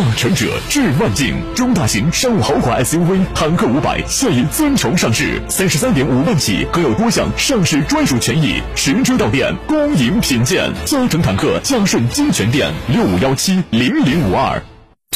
大成者致万境，中大型商务豪华 SUV 坦克五百现已尊崇上市，三十三点五万起，可有多项上市专属权益，实车到店，恭迎品鉴。嘉诚坦克嘉顺金泉店六五幺七零零五二。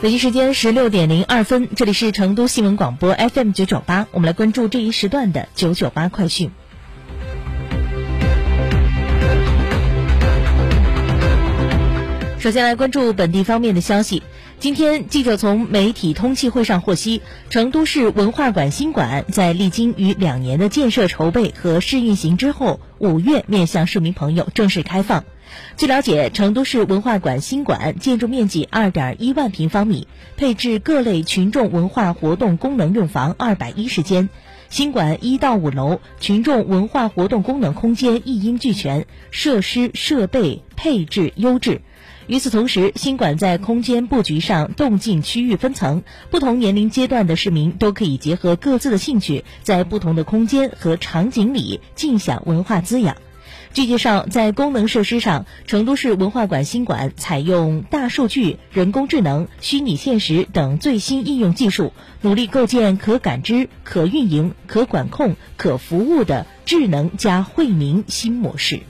北京时间十六点零二分，这里是成都新闻广播 FM 九九八，我们来关注这一时段的九九八快讯。首先来关注本地方面的消息。今天，记者从媒体通气会上获悉，成都市文化馆新馆在历经逾两年的建设筹备和试运行之后，五月面向市民朋友正式开放。据了解，成都市文化馆新馆建筑面积二点一万平方米，配置各类群众文化活动功能用房二百一十间。新馆一到五楼群众文化活动功能空间一应俱全，设施设备配置优质。与此同时，新馆在空间布局上动静区域分层，不同年龄阶段的市民都可以结合各自的兴趣，在不同的空间和场景里尽享文化滋养。据介绍，在功能设施上，成都市文化馆新馆采用大数据、人工智能、虚拟现实等最新应用技术，努力构建可感知、可运营、可管控、可服务的智能加惠民新模式。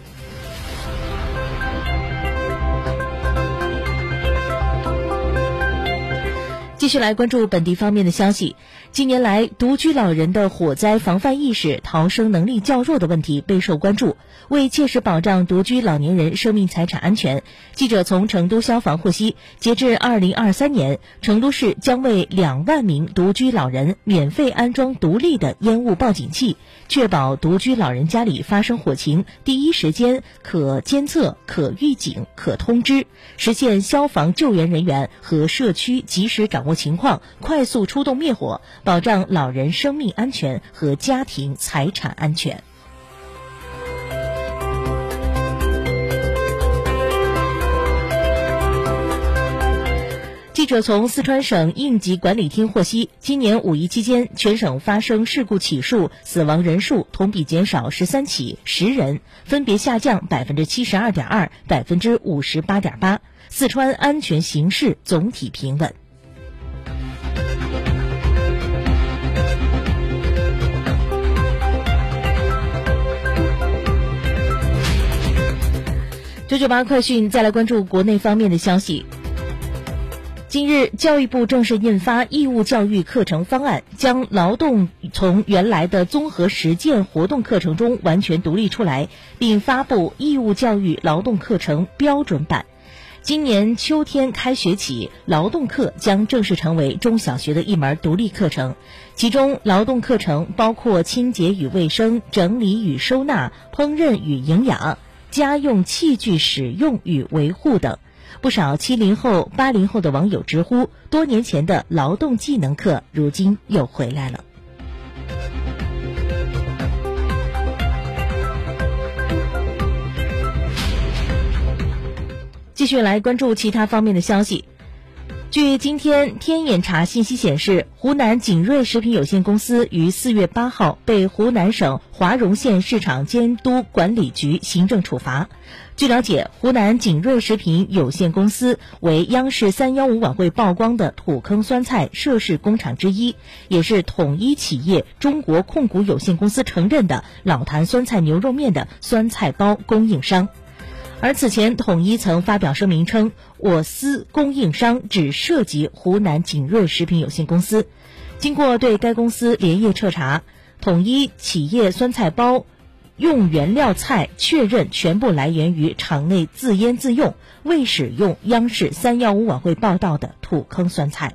继续来关注本地方面的消息。近年来，独居老人的火灾防范意识、逃生能力较弱的问题备受关注。为切实保障独居老年人生命财产安全，记者从成都消防获悉，截至二零二三年，成都市将为两万名独居老人免费安装独立的烟雾报警器，确保独居老人家里发生火情第一时间可监测、可预警、可通知，实现消防救援人员和社区及时掌握情况，快速出动灭火。保障老人生命安全和家庭财产安全。记者从四川省应急管理厅获悉，今年五一期间，全省发生事故起数、死亡人数同比减少十三起，十人，分别下降百分之七十二点二、百分之五十八点八。四川安全形势总体平稳。九九八快讯，再来关注国内方面的消息。近日，教育部正式印发义务教育课程方案，将劳动从原来的综合实践活动课程中完全独立出来，并发布义务教育劳动课程标准版。今年秋天开学起，劳动课将正式成为中小学的一门独立课程。其中，劳动课程包括清洁与卫生、整理与收纳、烹饪与营养、家用器具使用与维护等。不少七零后、八零后的网友直呼，多年前的劳动技能课如今又回来了。继续来关注其他方面的消息。据今天天眼查信息显示，湖南景瑞食品有限公司于四月八号被湖南省华容县市场监督管理局行政处罚。据了解，湖南景瑞食品有限公司为央视三幺五晚会曝光的土坑酸菜涉事工厂之一，也是统一企业中国控股有限公司承认的老坛酸菜牛肉面的酸菜包供应商。而此前，统一曾发表声明称，我司供应商只涉及湖南景瑞食品有限公司。经过对该公司连夜彻查，统一企业酸菜包用原料菜确认全部来源于厂内自腌自用，未使用央视三幺五晚会报道的土坑酸菜。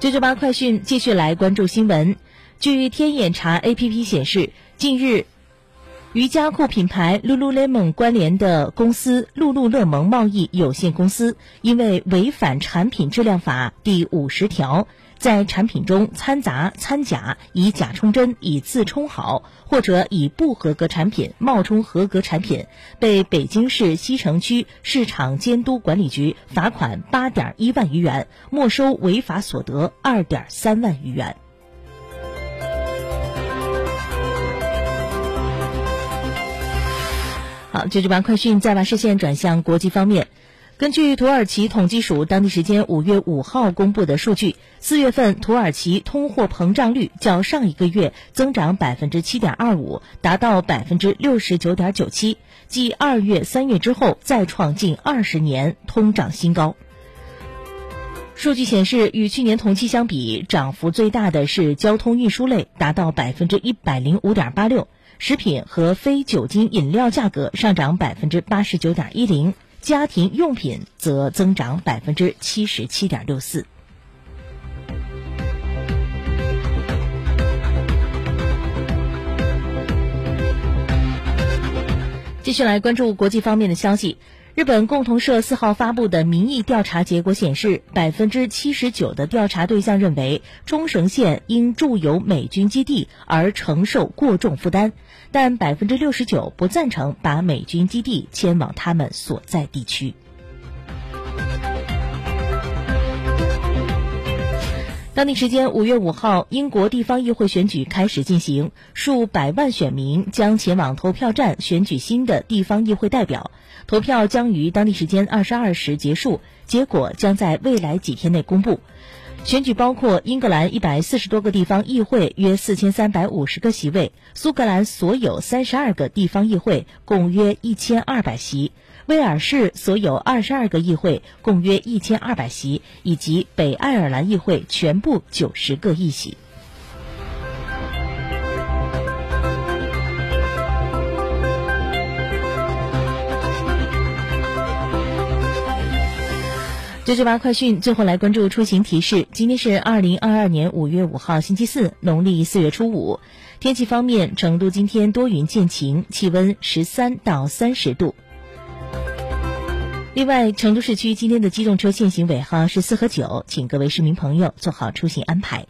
九九八快讯继续来关注新闻。据天眼查 APP 显示，近日，瑜伽裤品牌 Lululemon 关联的公司露露乐檬贸易有限公司，因为违反产品质量法第五十条。在产品中掺杂掺假，以假充真，以次充好，或者以不合格产品冒充合格产品，被北京市西城区市场监督管理局罚款八点一万余元，没收违法所得二点三万余元。九九八快讯再把视线转向国际方面。根据土耳其统计署当地时间五月五号公布的数据，四月份土耳其通货膨胀率较上一个月增长百分之七点二五，达到百分之六十九点九七，继二月、三月之后再创近二十年通胀新高。数据显示，与去年同期相比，涨幅最大的是交通运输类，达到百分之一百零五点八六；食品和非酒精饮料价格上涨百分之八十九点一零。家庭用品则增长百分之七十七点六四。继续来关注国际方面的消息。日本共同社四号发布的民意调查结果显示，百分之七十九的调查对象认为冲绳县因驻有美军基地而承受过重负担，但百分之六十九不赞成把美军基地迁往他们所在地区。当地时间五月五号，英国地方议会选举开始进行，数百万选民将前往投票站选举新的地方议会代表。投票将于当地时间二十二时结束，结果将在未来几天内公布。选举包括英格兰一百四十多个地方议会，约四千三百五十个席位；苏格兰所有三十二个地方议会，共约一千二百席。威尔士所有二十二个议会，共约一千二百席，以及北爱尔兰议会全部九十个议席。九九八快讯，最后来关注出行提示。今天是二零二二年五月五号，星期四，农历四月初五。天气方面，成都今天多云见晴，气温十三到三十度。另外，成都市区今天的机动车限行尾号是四和九，请各位市民朋友做好出行安排。